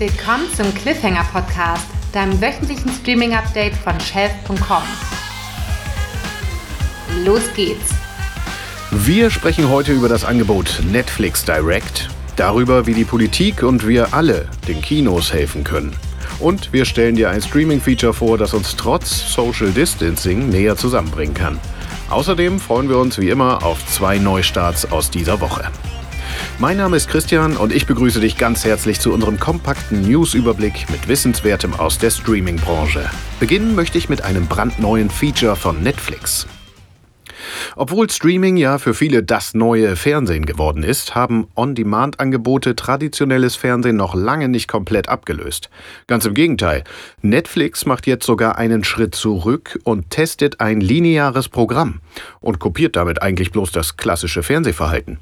Willkommen zum Cliffhanger Podcast, deinem wöchentlichen Streaming-Update von Shelf.com. Los geht's! Wir sprechen heute über das Angebot Netflix Direct, darüber, wie die Politik und wir alle den Kinos helfen können. Und wir stellen dir ein Streaming-Feature vor, das uns trotz Social Distancing näher zusammenbringen kann. Außerdem freuen wir uns wie immer auf zwei Neustarts aus dieser Woche. Mein Name ist Christian und ich begrüße dich ganz herzlich zu unserem kompakten News-Überblick mit Wissenswertem aus der Streaming-Branche. Beginnen möchte ich mit einem brandneuen Feature von Netflix. Obwohl Streaming ja für viele das neue Fernsehen geworden ist, haben On-Demand-Angebote traditionelles Fernsehen noch lange nicht komplett abgelöst. Ganz im Gegenteil, Netflix macht jetzt sogar einen Schritt zurück und testet ein lineares Programm und kopiert damit eigentlich bloß das klassische Fernsehverhalten.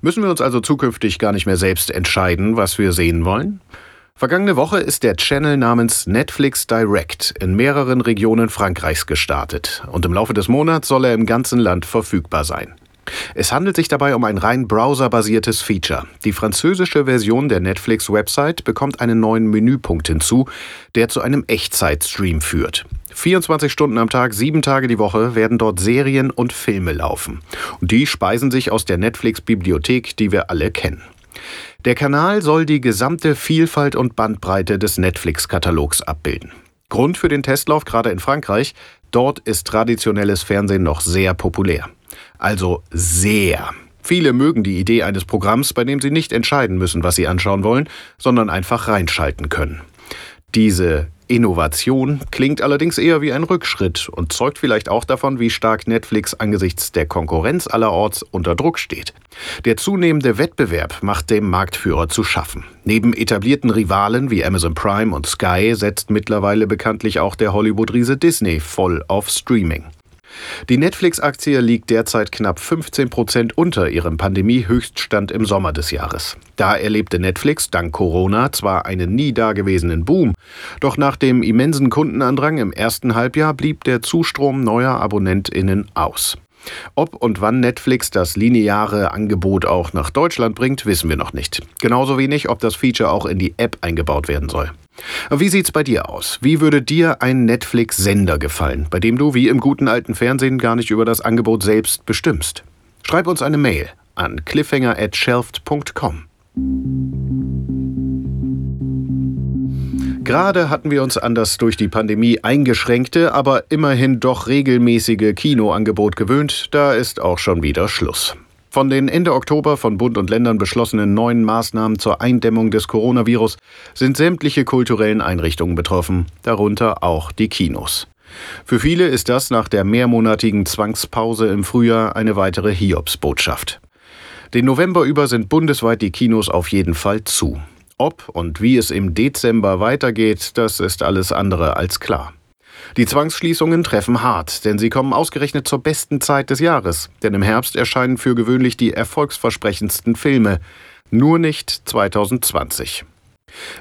Müssen wir uns also zukünftig gar nicht mehr selbst entscheiden, was wir sehen wollen? Vergangene Woche ist der Channel namens Netflix Direct in mehreren Regionen Frankreichs gestartet und im Laufe des Monats soll er im ganzen Land verfügbar sein. Es handelt sich dabei um ein rein browserbasiertes Feature. Die französische Version der Netflix-Website bekommt einen neuen Menüpunkt hinzu, der zu einem Echtzeitstream führt. 24 Stunden am Tag, sieben Tage die Woche werden dort Serien und Filme laufen. Und die speisen sich aus der Netflix-Bibliothek, die wir alle kennen. Der Kanal soll die gesamte Vielfalt und Bandbreite des Netflix-Katalogs abbilden. Grund für den Testlauf gerade in Frankreich, dort ist traditionelles Fernsehen noch sehr populär. Also sehr. Viele mögen die Idee eines Programms, bei dem sie nicht entscheiden müssen, was sie anschauen wollen, sondern einfach reinschalten können. Diese Innovation klingt allerdings eher wie ein Rückschritt und zeugt vielleicht auch davon, wie stark Netflix angesichts der Konkurrenz allerorts unter Druck steht. Der zunehmende Wettbewerb macht dem Marktführer zu schaffen. Neben etablierten Rivalen wie Amazon Prime und Sky setzt mittlerweile bekanntlich auch der Hollywood-Riese Disney voll auf Streaming. Die Netflix-Aktie liegt derzeit knapp 15 Prozent unter ihrem Pandemie-Höchststand im Sommer des Jahres. Da erlebte Netflix dank Corona zwar einen nie dagewesenen Boom, doch nach dem immensen Kundenandrang im ersten Halbjahr blieb der Zustrom neuer AbonnentInnen aus. Ob und wann Netflix das lineare Angebot auch nach Deutschland bringt, wissen wir noch nicht. Genauso wenig, ob das Feature auch in die App eingebaut werden soll. Wie sieht's bei dir aus? Wie würde dir ein Netflix-Sender gefallen, bei dem du wie im guten alten Fernsehen gar nicht über das Angebot selbst bestimmst? Schreib uns eine Mail an cliffhanger@shelft.com. Gerade hatten wir uns an das durch die Pandemie eingeschränkte, aber immerhin doch regelmäßige Kinoangebot gewöhnt. Da ist auch schon wieder Schluss. Von den Ende Oktober von Bund und Ländern beschlossenen neuen Maßnahmen zur Eindämmung des Coronavirus sind sämtliche kulturellen Einrichtungen betroffen, darunter auch die Kinos. Für viele ist das nach der mehrmonatigen Zwangspause im Frühjahr eine weitere Hiobsbotschaft. Den November über sind bundesweit die Kinos auf jeden Fall zu. Ob und wie es im Dezember weitergeht, das ist alles andere als klar. Die Zwangsschließungen treffen hart, denn sie kommen ausgerechnet zur besten Zeit des Jahres. Denn im Herbst erscheinen für gewöhnlich die erfolgsversprechendsten Filme. Nur nicht 2020.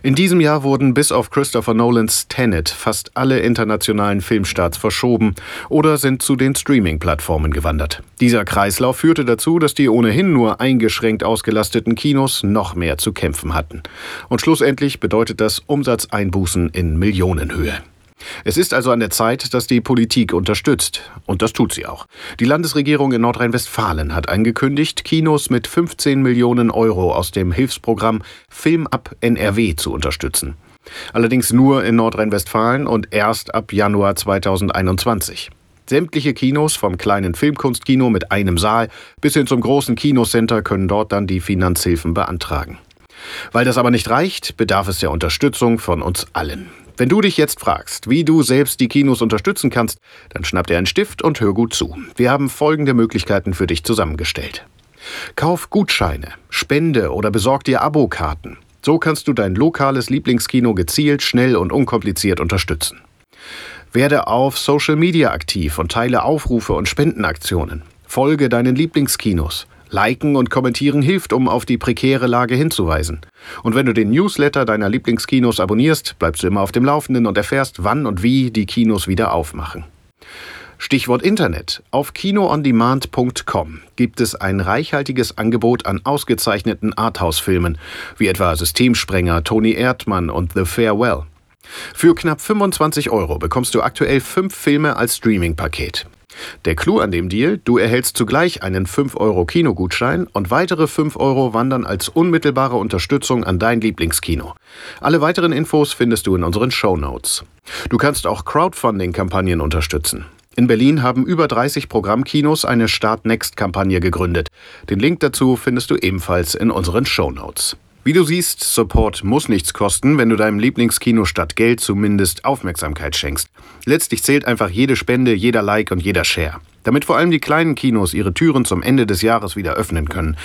In diesem Jahr wurden bis auf Christopher Nolans Tenet fast alle internationalen Filmstarts verschoben oder sind zu den Streaming-Plattformen gewandert. Dieser Kreislauf führte dazu, dass die ohnehin nur eingeschränkt ausgelasteten Kinos noch mehr zu kämpfen hatten. Und schlussendlich bedeutet das Umsatzeinbußen in Millionenhöhe. Es ist also an der Zeit, dass die Politik unterstützt. Und das tut sie auch. Die Landesregierung in Nordrhein-Westfalen hat angekündigt, Kinos mit 15 Millionen Euro aus dem Hilfsprogramm Film ab NRW zu unterstützen. Allerdings nur in Nordrhein-Westfalen und erst ab Januar 2021. Sämtliche Kinos, vom kleinen Filmkunstkino mit einem Saal bis hin zum großen Kinocenter, können dort dann die Finanzhilfen beantragen. Weil das aber nicht reicht, bedarf es der Unterstützung von uns allen. Wenn du dich jetzt fragst, wie du selbst die Kinos unterstützen kannst, dann schnapp dir einen Stift und hör gut zu. Wir haben folgende Möglichkeiten für dich zusammengestellt. Kauf Gutscheine, spende oder besorg dir Abokarten. So kannst du dein lokales Lieblingskino gezielt, schnell und unkompliziert unterstützen. Werde auf Social Media aktiv und teile Aufrufe und Spendenaktionen. Folge deinen Lieblingskinos. Liken und kommentieren hilft, um auf die prekäre Lage hinzuweisen. Und wenn du den Newsletter deiner Lieblingskinos abonnierst, bleibst du immer auf dem Laufenden und erfährst, wann und wie die Kinos wieder aufmachen. Stichwort Internet. Auf kinoondemand.com gibt es ein reichhaltiges Angebot an ausgezeichneten Arthouse-Filmen, wie etwa Systemsprenger, Toni Erdmann und The Farewell. Für knapp 25 Euro bekommst du aktuell fünf Filme als Streaming-Paket. Der Clou an dem Deal, du erhältst zugleich einen 5-Euro-Kinogutschein und weitere 5 Euro wandern als unmittelbare Unterstützung an dein Lieblingskino. Alle weiteren Infos findest du in unseren Show Notes. Du kannst auch Crowdfunding-Kampagnen unterstützen. In Berlin haben über 30 Programmkinos eine Start Next-Kampagne gegründet. Den Link dazu findest du ebenfalls in unseren Show Notes. Wie du siehst, Support muss nichts kosten, wenn du deinem Lieblingskino statt Geld zumindest Aufmerksamkeit schenkst. Letztlich zählt einfach jede Spende, jeder Like und jeder Share. Damit vor allem die kleinen Kinos ihre Türen zum Ende des Jahres wieder öffnen können.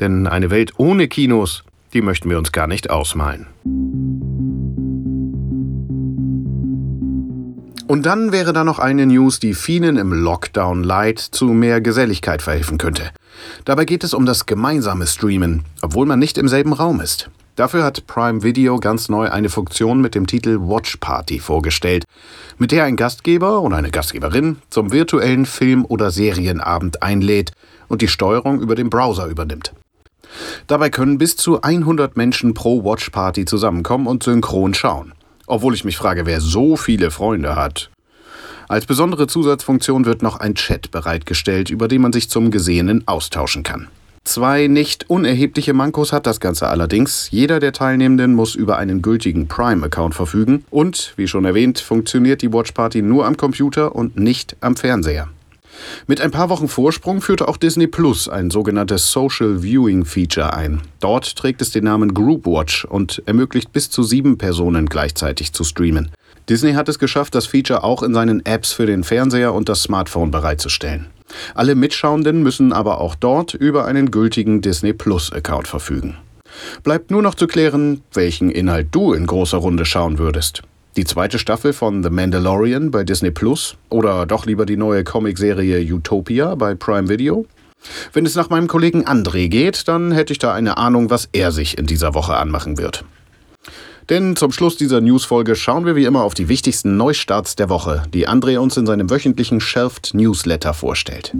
Denn eine Welt ohne Kinos, die möchten wir uns gar nicht ausmalen. Und dann wäre da noch eine News, die vielen im Lockdown Light zu mehr Geselligkeit verhelfen könnte. Dabei geht es um das gemeinsame Streamen, obwohl man nicht im selben Raum ist. Dafür hat Prime Video ganz neu eine Funktion mit dem Titel Watch Party vorgestellt, mit der ein Gastgeber oder eine Gastgeberin zum virtuellen Film- oder Serienabend einlädt und die Steuerung über den Browser übernimmt. Dabei können bis zu 100 Menschen pro Watch Party zusammenkommen und synchron schauen. Obwohl ich mich frage, wer so viele Freunde hat. Als besondere Zusatzfunktion wird noch ein Chat bereitgestellt, über den man sich zum Gesehenen austauschen kann. Zwei nicht unerhebliche Mankos hat das Ganze allerdings. Jeder der Teilnehmenden muss über einen gültigen Prime-Account verfügen und, wie schon erwähnt, funktioniert die Watch Party nur am Computer und nicht am Fernseher. Mit ein paar Wochen Vorsprung führte auch Disney Plus ein sogenanntes Social Viewing Feature ein. Dort trägt es den Namen Group Watch und ermöglicht bis zu sieben Personen gleichzeitig zu streamen. Disney hat es geschafft, das Feature auch in seinen Apps für den Fernseher und das Smartphone bereitzustellen. Alle Mitschauenden müssen aber auch dort über einen gültigen Disney Plus Account verfügen. Bleibt nur noch zu klären, welchen Inhalt du in großer Runde schauen würdest. Die zweite Staffel von The Mandalorian bei Disney Plus oder doch lieber die neue Comicserie Utopia bei Prime Video? Wenn es nach meinem Kollegen André geht, dann hätte ich da eine Ahnung, was er sich in dieser Woche anmachen wird. Denn zum Schluss dieser Newsfolge schauen wir wie immer auf die wichtigsten Neustarts der Woche, die André uns in seinem wöchentlichen Shelved Newsletter vorstellt.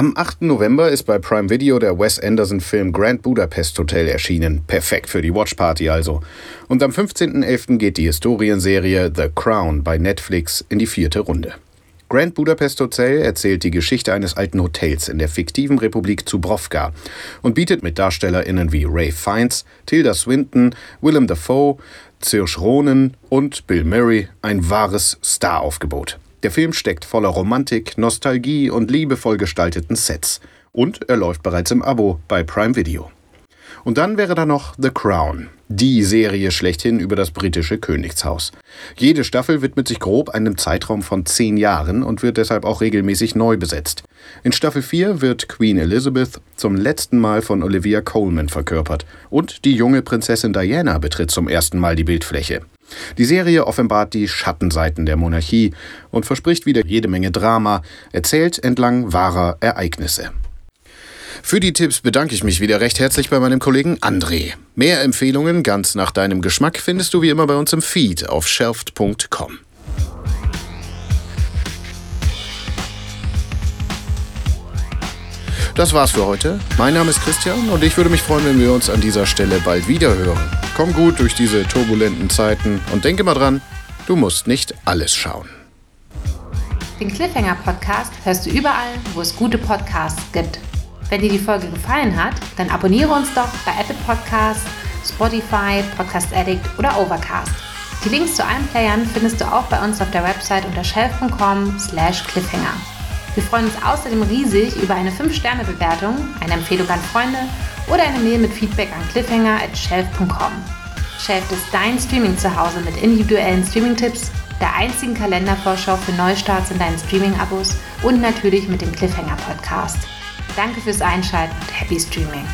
Am 8. November ist bei Prime Video der Wes Anderson-Film Grand Budapest Hotel erschienen. Perfekt für die Watchparty also. Und am 15.11. geht die Historienserie The Crown bei Netflix in die vierte Runde. Grand Budapest Hotel erzählt die Geschichte eines alten Hotels in der fiktiven Republik Zubrovka und bietet mit DarstellerInnen wie Ray Fiennes, Tilda Swinton, Willem Dafoe, Saoirse Ronan und Bill Murray ein wahres Staraufgebot. Der Film steckt voller Romantik, Nostalgie und liebevoll gestalteten Sets. Und er läuft bereits im Abo bei Prime Video. Und dann wäre da noch The Crown, die Serie schlechthin über das britische Königshaus. Jede Staffel widmet sich grob einem Zeitraum von zehn Jahren und wird deshalb auch regelmäßig neu besetzt. In Staffel 4 wird Queen Elizabeth zum letzten Mal von Olivia Coleman verkörpert und die junge Prinzessin Diana betritt zum ersten Mal die Bildfläche. Die Serie offenbart die Schattenseiten der Monarchie und verspricht wieder jede Menge Drama, erzählt entlang wahrer Ereignisse. Für die Tipps bedanke ich mich wieder recht herzlich bei meinem Kollegen André. Mehr Empfehlungen ganz nach deinem Geschmack findest du wie immer bei uns im Feed auf shelft.com. Das war's für heute. Mein Name ist Christian und ich würde mich freuen, wenn wir uns an dieser Stelle bald wieder hören. Komm gut durch diese turbulenten Zeiten und denke mal dran, du musst nicht alles schauen. Den Cliffhanger Podcast hörst du überall, wo es gute Podcasts gibt. Wenn dir die Folge gefallen hat, dann abonniere uns doch bei Apple Podcasts, Spotify, Podcast Addict oder Overcast. Die Links zu allen Playern findest du auch bei uns auf der Website unter shelf.com/cliffhanger. Wir freuen uns außerdem riesig über eine 5-Sterne-Bewertung, eine Empfehlung an Freunde oder eine Mail mit Feedback an cliffhanger.shelf.com. Shelf ist dein Streaming-Zuhause mit individuellen Streaming-Tipps, der einzigen Kalendervorschau für Neustarts in deinen Streaming-Abos und natürlich mit dem Cliffhanger-Podcast. Danke fürs Einschalten und happy Streaming!